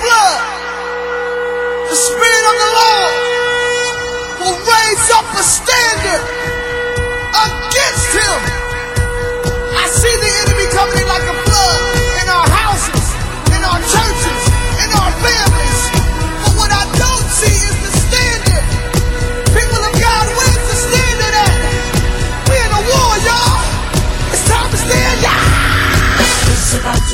flood, the Spirit of the Lord will raise up a standard against him. I see the enemy coming in like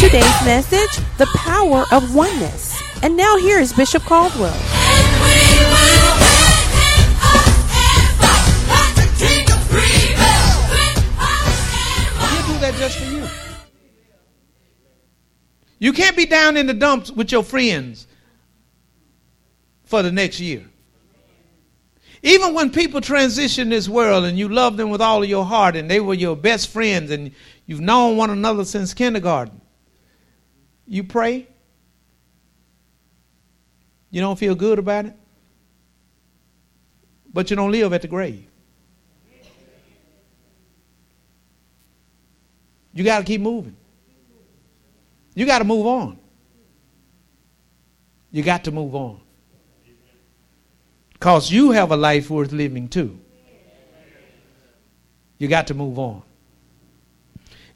Today's message The Power of Oneness. And now here is Bishop Caldwell. Do that just for you. You can't be down in the dumps with your friends for the next year. Even when people transition this world and you love them with all of your heart and they were your best friends and you've known one another since kindergarten, you pray. You don't feel good about it, but you don't live at the grave. You got to keep moving. You got to move on. You got to move on. Because you have a life worth living too. You got to move on.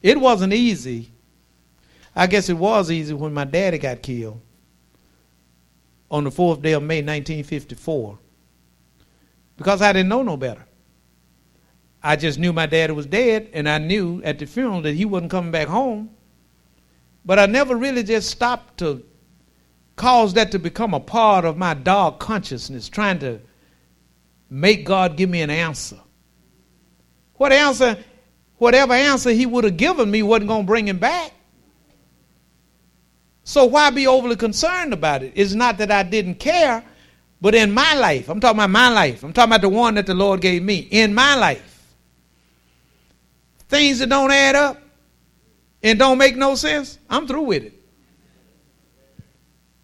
It wasn't easy. I guess it was easy when my daddy got killed on the 4th day of May 1954 because I didn't know no better. I just knew my daddy was dead, and I knew at the funeral that he wasn't coming back home. But I never really just stopped to cause that to become a part of my dark consciousness, trying to make God give me an answer. What answer, whatever answer he would have given me wasn't going to bring him back. So why be overly concerned about it? It's not that I didn't care, but in my life, I'm talking about my life. I'm talking about the one that the Lord gave me. In my life, things that don't add up and don't make no sense, I'm through with it.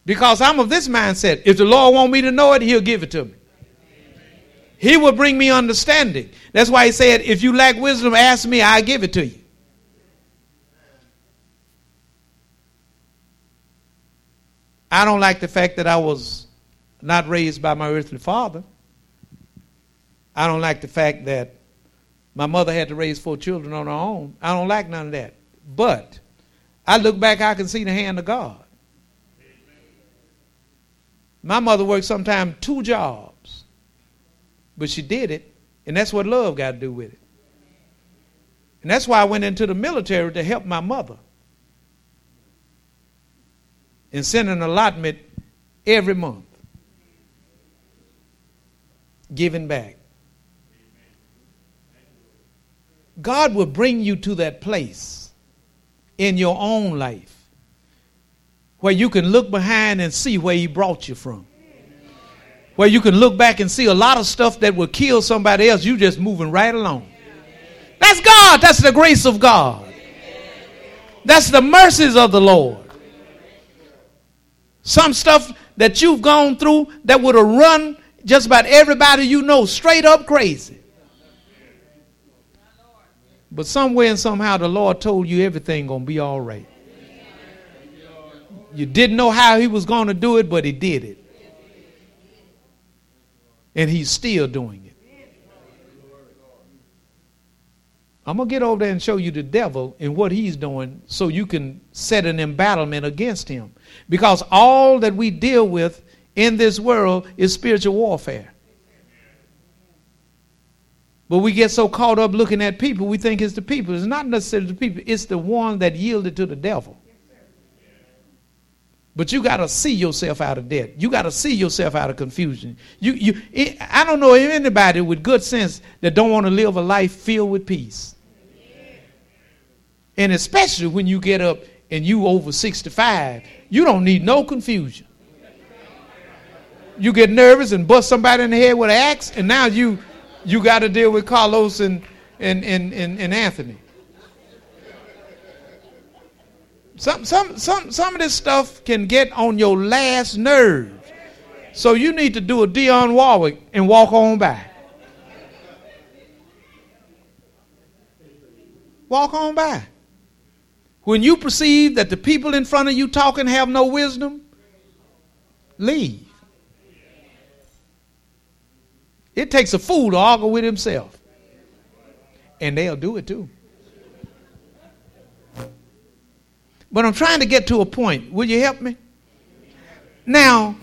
Because I'm of this mindset. If the Lord want me to know it, he'll give it to me. He will bring me understanding. That's why he said, if you lack wisdom, ask me, I'll give it to you. I don't like the fact that I was not raised by my earthly father. I don't like the fact that my mother had to raise four children on her own. I don't like none of that. But I look back, I can see the hand of God. My mother worked sometimes two jobs, but she did it, and that's what love got to do with it. And that's why I went into the military to help my mother and send an allotment every month, giving back. God will bring you to that place in your own life where you can look behind and see where He brought you from. Where you can look back and see a lot of stuff that will kill somebody else, you just moving right along. That's God. That's the grace of God. That's the mercies of the Lord. Some stuff that you've gone through that would have run just about everybody you know straight up crazy. But somewhere and somehow the Lord told you everything gonna be all right. You didn't know how he was going to do it, but he did it. And he's still doing it. I'm going to get over there and show you the devil and what he's doing so you can set an embattlement against him. Because all that we deal with in this world is spiritual warfare. But we get so caught up looking at people, we think it's the people. It's not necessarily the people, it's the one that yielded to the devil. But you got to see yourself out of debt. You got to see yourself out of confusion. You, you, it, I don't know anybody with good sense that don't want to live a life filled with peace. And especially when you get up and you over 65, you don't need no confusion. You get nervous and bust somebody in the head with an axe, and now you you got to deal with Carlos and, and, and, and, and Anthony. Some, some, some, some of this stuff can get on your last nerve. So you need to do a Dionne Warwick and walk on by. Walk on by. When you perceive that the people in front of you talking have no wisdom, leave. It takes a fool to argue with himself. And they'll do it too. But I'm trying to get to a point. Will you help me? Now,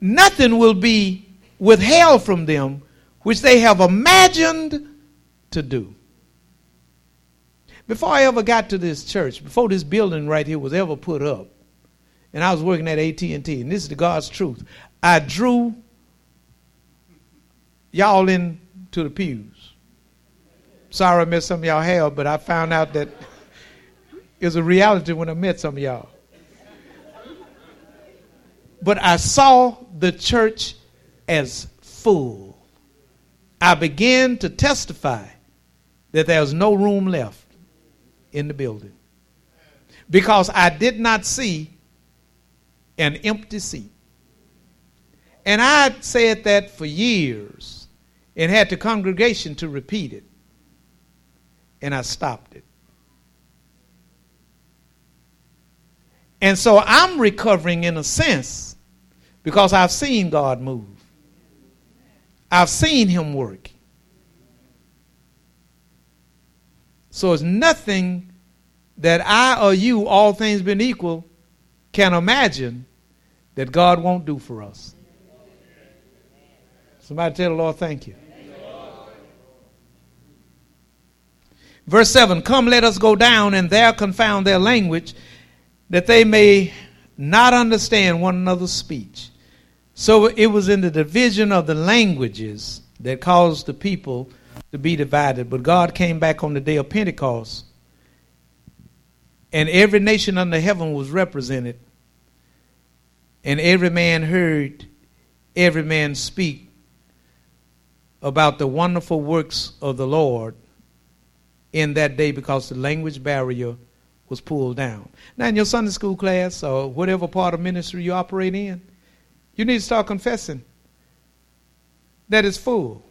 nothing will be withheld from them which they have imagined to do. Before I ever got to this church, before this building right here was ever put up, and I was working at AT&T, and this is the God's truth, I drew y'all into the pews. Sorry I missed some y'all have, but I found out that it was a reality when I met some of y'all. But I saw the church as full. I began to testify that there was no room left in the building because I did not see an empty seat. And I said that for years and had the congregation to repeat it. And I stopped it. And so I'm recovering in a sense because I've seen God move. I've seen him work. So it's nothing that I or you, all things being equal, can imagine that God won't do for us. Somebody tell the Lord, thank you. Verse 7 Come, let us go down and there confound their language, that they may not understand one another's speech. So it was in the division of the languages that caused the people to be divided. But God came back on the day of Pentecost, and every nation under heaven was represented, and every man heard every man speak about the wonderful works of the Lord in that day because the language barrier was pulled down. Now, in your Sunday school class or whatever part of ministry you operate in, you need to start confessing that it's full.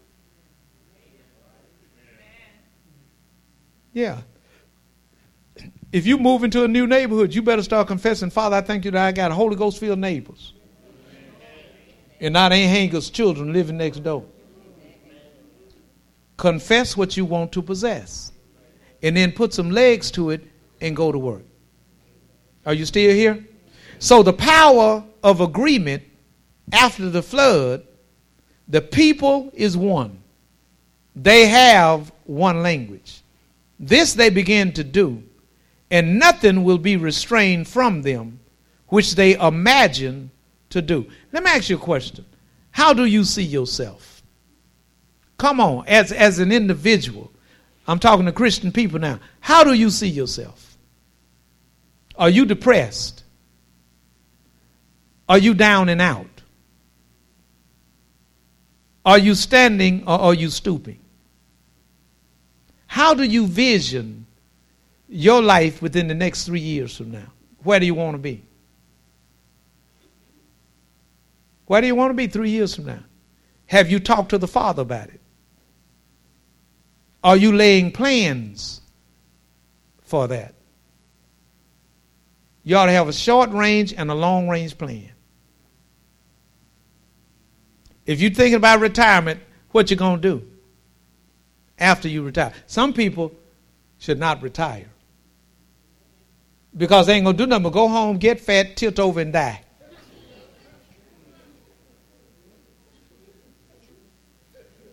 Yeah. If you move into a new neighborhood, you better start confessing, Father, I thank you that I got Holy Ghost filled neighbors. And not ain't hangers children living next door. Confess what you want to possess and then put some legs to it and go to work. Are you still here? So, the power of agreement after the flood, the people is one. They have one language. This they begin to do, and nothing will be restrained from them which they imagine to do. Let me ask you a question. How do you see yourself? Come on, as, as an individual. I'm talking to Christian people now. How do you see yourself? Are you depressed? Are you down and out? Are you standing or are you stooping? How do you vision your life within the next three years from now? Where do you want to be? Where do you want to be three years from now? Have you talked to the Father about it? Are you laying plans for that? You ought to have a short range and a long range plan. If you're thinking about retirement, what you going to do after you retire? Some people should not retire because they ain't going to do nothing but go home, get fat, tilt over, and die.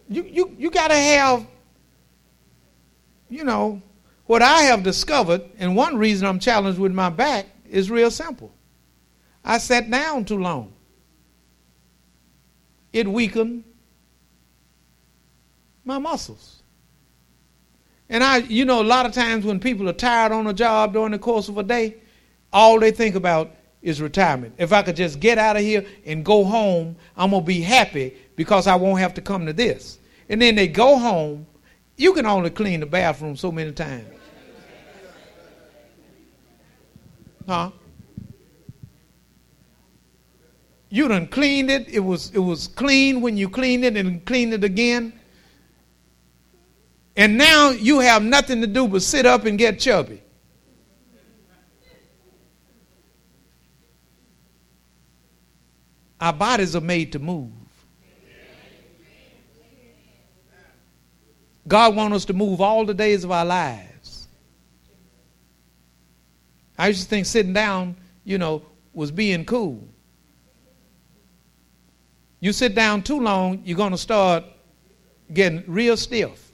You, you, you got to have you know, what I have discovered, and one reason I'm challenged with my back is real simple. I sat down too long. It weakened my muscles. And I, you know, a lot of times when people are tired on a job during the course of a day, all they think about is retirement. If I could just get out of here and go home, I'm going to be happy because I won't have to come to this. And then they go home. You can only clean the bathroom so many times. Huh? You done cleaned it. It was it was clean when you cleaned it and cleaned it again. And now you have nothing to do but sit up and get chubby. Our bodies are made to move. God wants us to move all the days of our lives. I used to think sitting down, you know, was being cool. You sit down too long, you're going to start getting real stiff.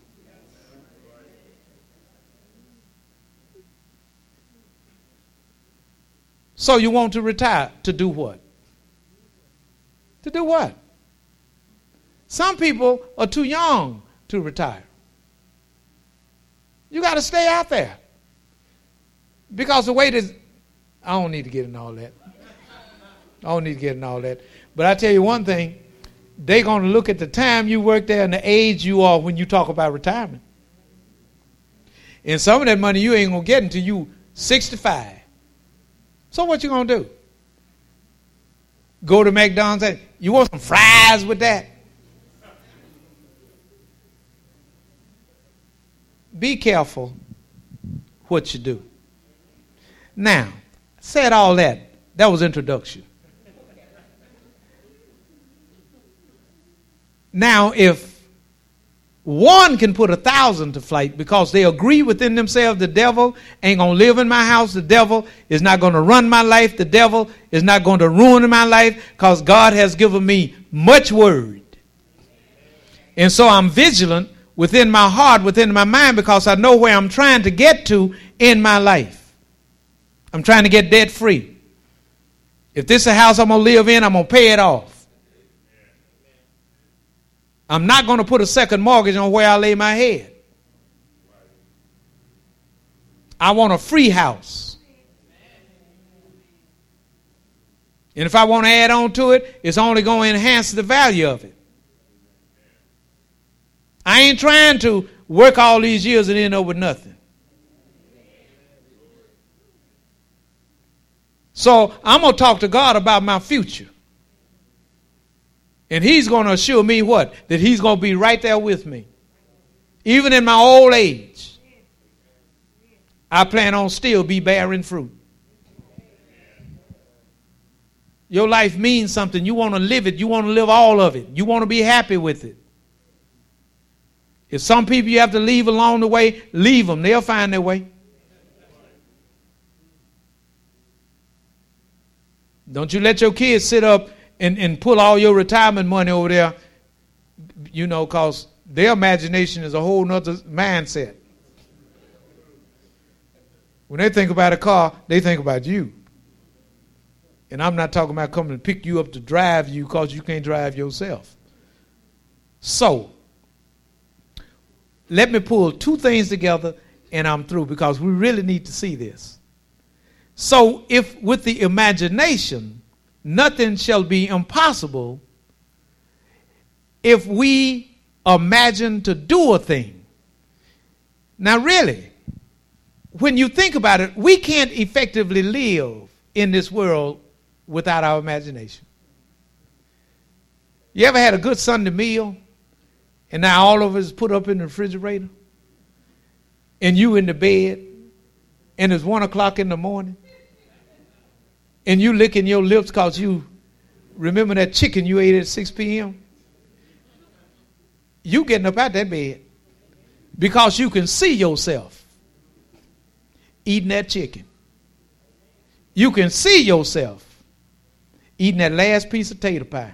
So you want to retire to do what? To do what? Some people are too young to retire. You got to stay out there. Because the way this, I don't need to get in all that. I don't need to get in all that. But I tell you one thing, they're going to look at the time you work there and the age you are when you talk about retirement. And some of that money you ain't going to get until you 65. So what you going to do? Go to McDonald's and you want some fries with that? Be careful what you do. Now, said all that. That was introduction. Now, if one can put a thousand to flight because they agree within themselves the devil ain't going to live in my house, the devil is not going to run my life, the devil is not going to ruin my life because God has given me much word. And so I'm vigilant within my heart, within my mind, because I know where I'm trying to get to in my life. I'm trying to get debt free. If this is a house I'm going to live in, I'm going to pay it off. I'm not going to put a second mortgage on where I lay my head. I want a free house. And if I want to add on to it, it's only going to enhance the value of it. I ain't trying to work all these years and end up with nothing. So I'm going to talk to God about my future. And he's going to assure me what? That he's going to be right there with me. Even in my old age, I plan on still be bearing fruit. Your life means something. You want to live it. You want to live all of it. You want to be happy with it. If some people you have to leave along the way, leave them. They'll find their way. Don't you let your kids sit up and, and pull all your retirement money over there, you know, because their imagination is a whole nother mindset. When they think about a car, they think about you. And I'm not talking about coming to pick you up to drive you because you can't drive yourself. So, let me pull two things together and I'm through because we really need to see this. So, if with the imagination, nothing shall be impossible if we imagine to do a thing. Now, really, when you think about it, we can't effectively live in this world without our imagination. You ever had a good Sunday meal and now all of it is put up in the refrigerator and you in the bed and it's one o'clock in the morning and you licking your lips because you remember that chicken you ate at 6 p.m. You getting up out that bed because you can see yourself eating that chicken. You can see yourself eating that last piece of tater pie.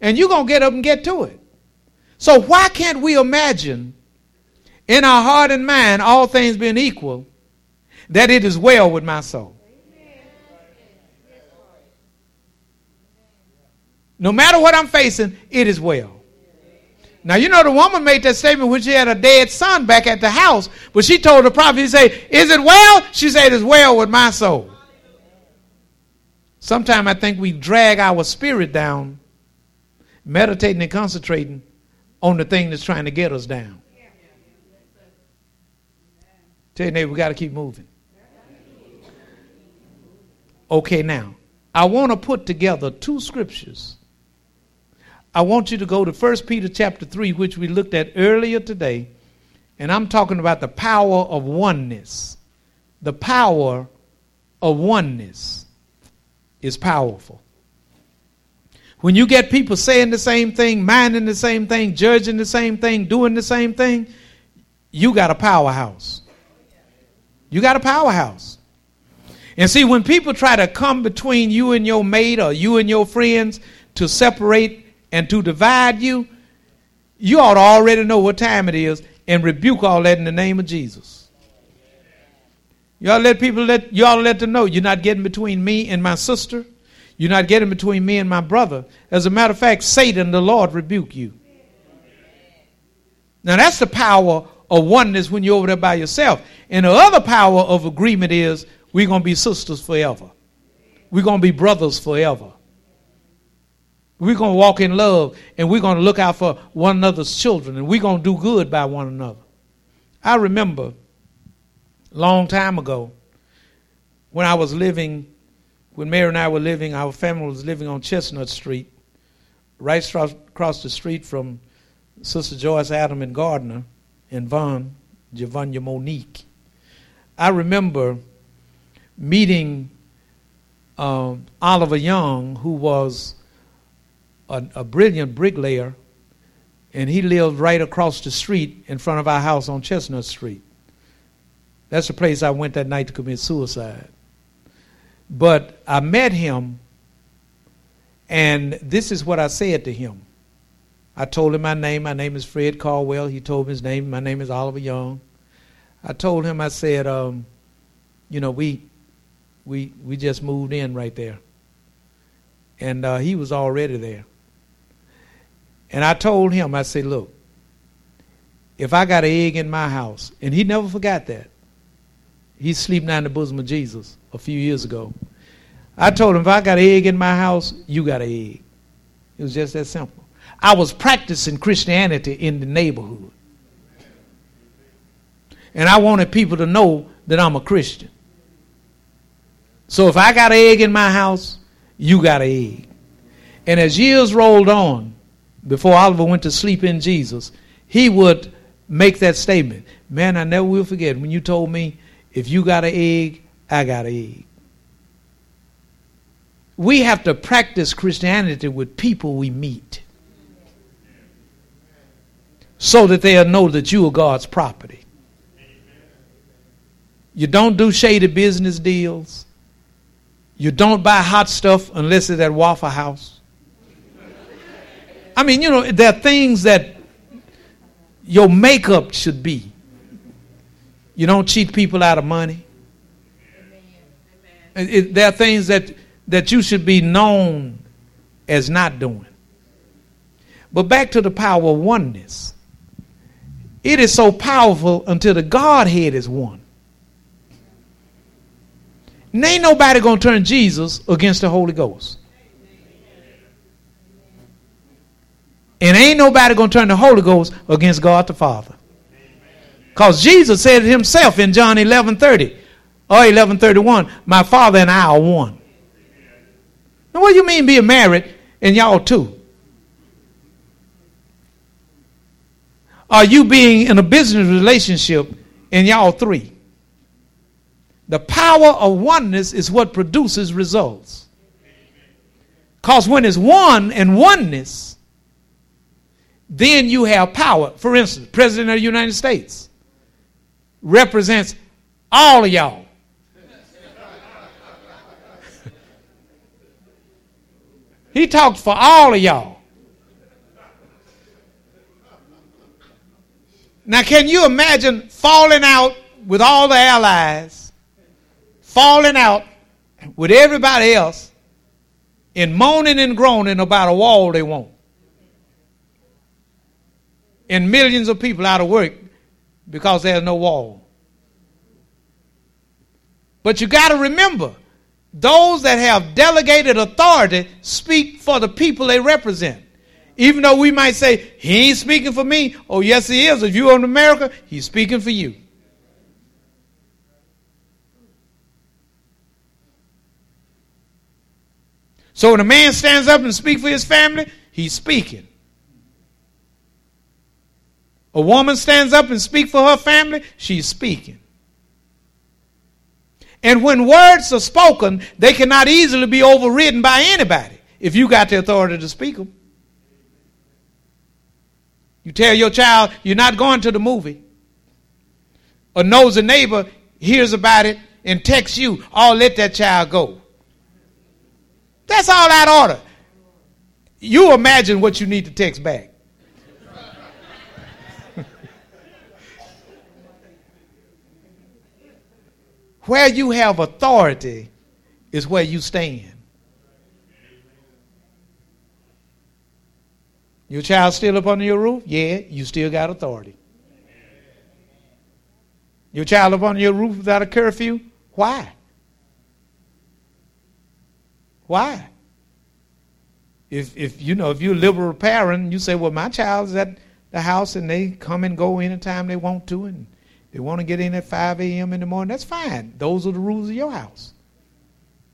And you're going to get up and get to it. So, why can't we imagine in our heart and mind, all things being equal, that it is well with my soul? No matter what I'm facing, it is well. Now you know the woman made that statement when she had a dead son back at the house, but she told the prophet, he said, Is it well? She said, It's well with my soul. Sometimes I think we drag our spirit down, meditating and concentrating on the thing that's trying to get us down. Tell your neighbor, we got to keep moving. Okay, now, I want to put together two scriptures I want you to go to 1 Peter chapter 3, which we looked at earlier today. And I'm talking about the power of oneness. The power of oneness is powerful. When you get people saying the same thing, minding the same thing, judging the same thing, doing the same thing, you got a powerhouse. You got a powerhouse. And see, when people try to come between you and your mate or you and your friends to separate and to divide you, you ought to already know what time it is and rebuke all that in the name of Jesus. You ought to let people let you ought to let them know you're not getting between me and my sister. You're not getting between me and my brother. As a matter of fact, Satan, the Lord, rebuke you. Now that's the power of oneness when you're over there by yourself. And the other power of agreement is we're to be sisters forever. We're to be brothers forever. We're going to walk in love and we're going to look out for one another's children and we're going to do good by one another. I remember long time ago when I was living, when Mary and I were living, our family was living on Chestnut Street, right across the street from Sister Joyce Adam and Gardner and Vaughn, Giovanna Monique. I remember meeting um, Oliver Young, who was a, a brilliant bricklayer, and he lived right across the street in front of our house on Chestnut Street. That's the place I went that night to commit suicide. But I met him, and this is what I said to him. I told him my name. My name is Fred Caldwell. He told me his name. My name is Oliver Young. I told him, I said, um, you know, we, we, we just moved in right there. And uh, he was already there. And I told him, I said, look, if I got an egg in my house, and he never forgot that. He's sleeping in the bosom of Jesus a few years ago. I told him, if I got an egg in my house, you got an egg. It was just that simple. I was practicing Christianity in the neighborhood. And I wanted people to know that I'm a Christian. So if I got an egg in my house, you got an egg. And as years rolled on, before Oliver went to sleep in Jesus, he would make that statement. Man, I never will forget when you told me, if you got an egg, I got an egg. We have to practice Christianity with people we meet so that they'll know that you are God's property. You don't do shady business deals. You don't buy hot stuff unless it's at Waffle House. I mean, you know, there are things that your makeup should be. You don't cheat people out of money. It, it, there are things that, that you should be known as not doing. But back to the power of oneness. It is so powerful until the Godhead is one. And ain't nobody going to turn Jesus against the Holy Ghost. And ain't nobody going to turn the Holy Ghost against God the Father. Because Jesus said it himself in John 11 30 or 11 31, My Father and I are one. Now, what do you mean being married and y'all two? Are you being in a business relationship and y'all three? The power of oneness is what produces results. Because when it's one and oneness, then you have power. For instance, President of the United States represents all of y'all. he talks for all of y'all. Now, can you imagine falling out with all the allies, falling out with everybody else, and moaning and groaning about a wall they want? And millions of people out of work because there's no wall. But you got to remember, those that have delegated authority speak for the people they represent. Even though we might say, he ain't speaking for me. Oh, yes, he is. If you're in America, he's speaking for you. So when a man stands up and speaks for his family, he's speaking. A woman stands up and speaks for her family, she's speaking. And when words are spoken, they cannot easily be overridden by anybody if you got the authority to speak them. You tell your child you're not going to the movie. A nosy neighbor hears about it and texts you, oh, let that child go. That's all out order. You imagine what you need to text back. Where you have authority is where you stand. Your child still up under your roof? Yeah, you still got authority. Your child up under your roof without a curfew? Why? Why? If if you know if you're a liberal parent, you say, well, my child's at the house and they come and go anytime they want to, and they want to get in at 5 a.m. in the morning. That's fine. Those are the rules of your house.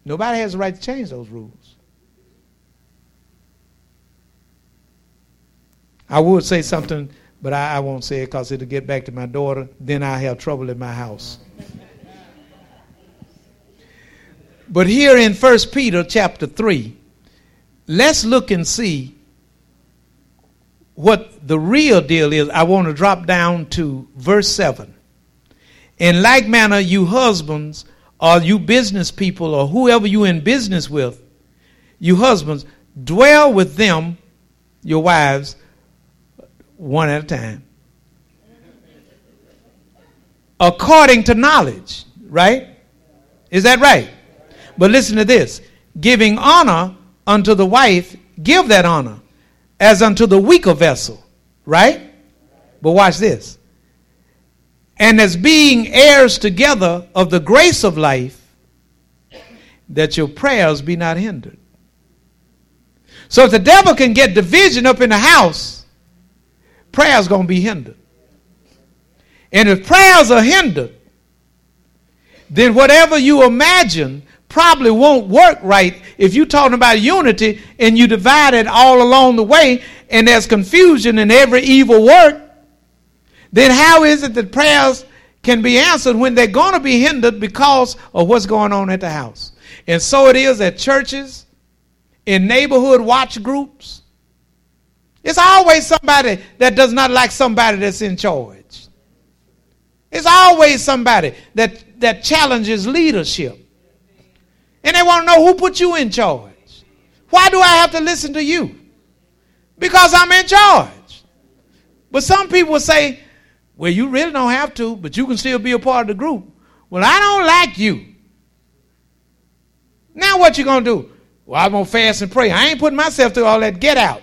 Nobody has the right to change those rules. I would say something, but I, I won't say it because it'll get back to my daughter. Then I have trouble in my house. But here in 1 Peter chapter 3, let's look and see what the real deal is. I want to drop down to verse 7. In like manner, you husbands, or you business people, or whoever you in business with, you husbands, dwell with them, your wives, one at a time. According to knowledge, right? Is that right? But listen to this giving honor unto the wife, give that honor as unto the weaker vessel, right? But watch this. And as being heirs together of the grace of life, that your prayers be not hindered. So if the devil can get division up in the house, prayers going to be hindered. And if prayers are hindered, then whatever you imagine probably won't work right if you're talking about unity and you divide it all along the way and there's confusion in every evil work, then how is it that prayers can be answered when they're going to be hindered because of what's going on at the house? And so it is at churches, in neighborhood watch groups. It's always somebody that does not like somebody that's in charge. It's always somebody that, that challenges leadership. And they want to know who put you in charge. Why do I have to listen to you? Because I'm in charge. But some people say, well, you really don't have to, but you can still be a part of the group. Well, I don't like you. Now what you to do? Well, I'm to fast and pray. I ain't putting myself through all that. Get out.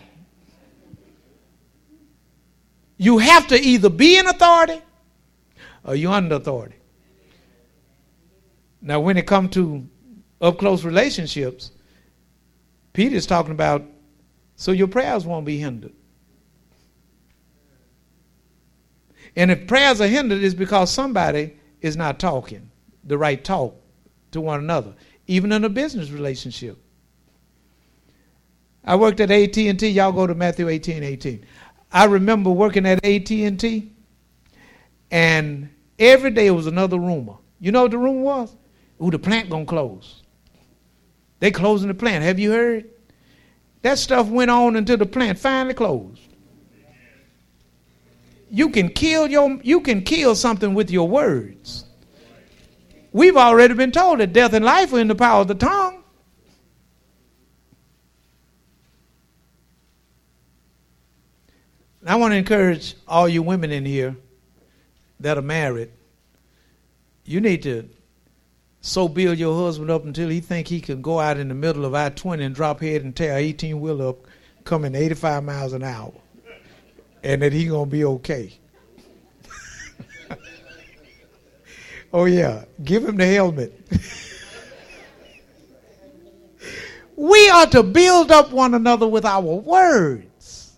You have to either be in authority or you under authority. Now, when it comes to up close relationships, Peter's talking about so your prayers won't be hindered. And if prayers are hindered, it's because somebody is not talking the right talk to one another, even in a business relationship. I worked at AT&T. Y'all go to Matthew 18, 18. I remember working at AT&T, and every day it was another rumor. You know what the rumor was? Ooh, the plant gonna close. They closing the plant. Have you heard? That stuff went on until the plant finally closed. You can kill your you can kill something with your words. We've already been told that death and life are in the power of the tongue. I want to encourage all you women in here that are married. You need to so build your husband up until he think he can go out in the middle of I-20 and drop head and tear 18 wheel up coming 85 miles an hour. And that he gonna be okay. oh yeah, give him the helmet. we are to build up one another with our words.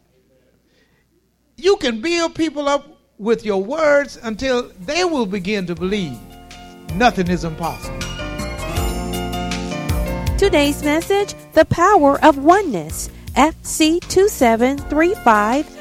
You can build people up with your words until they will begin to believe nothing is impossible. Today's message The Power of Oneness, FC2735.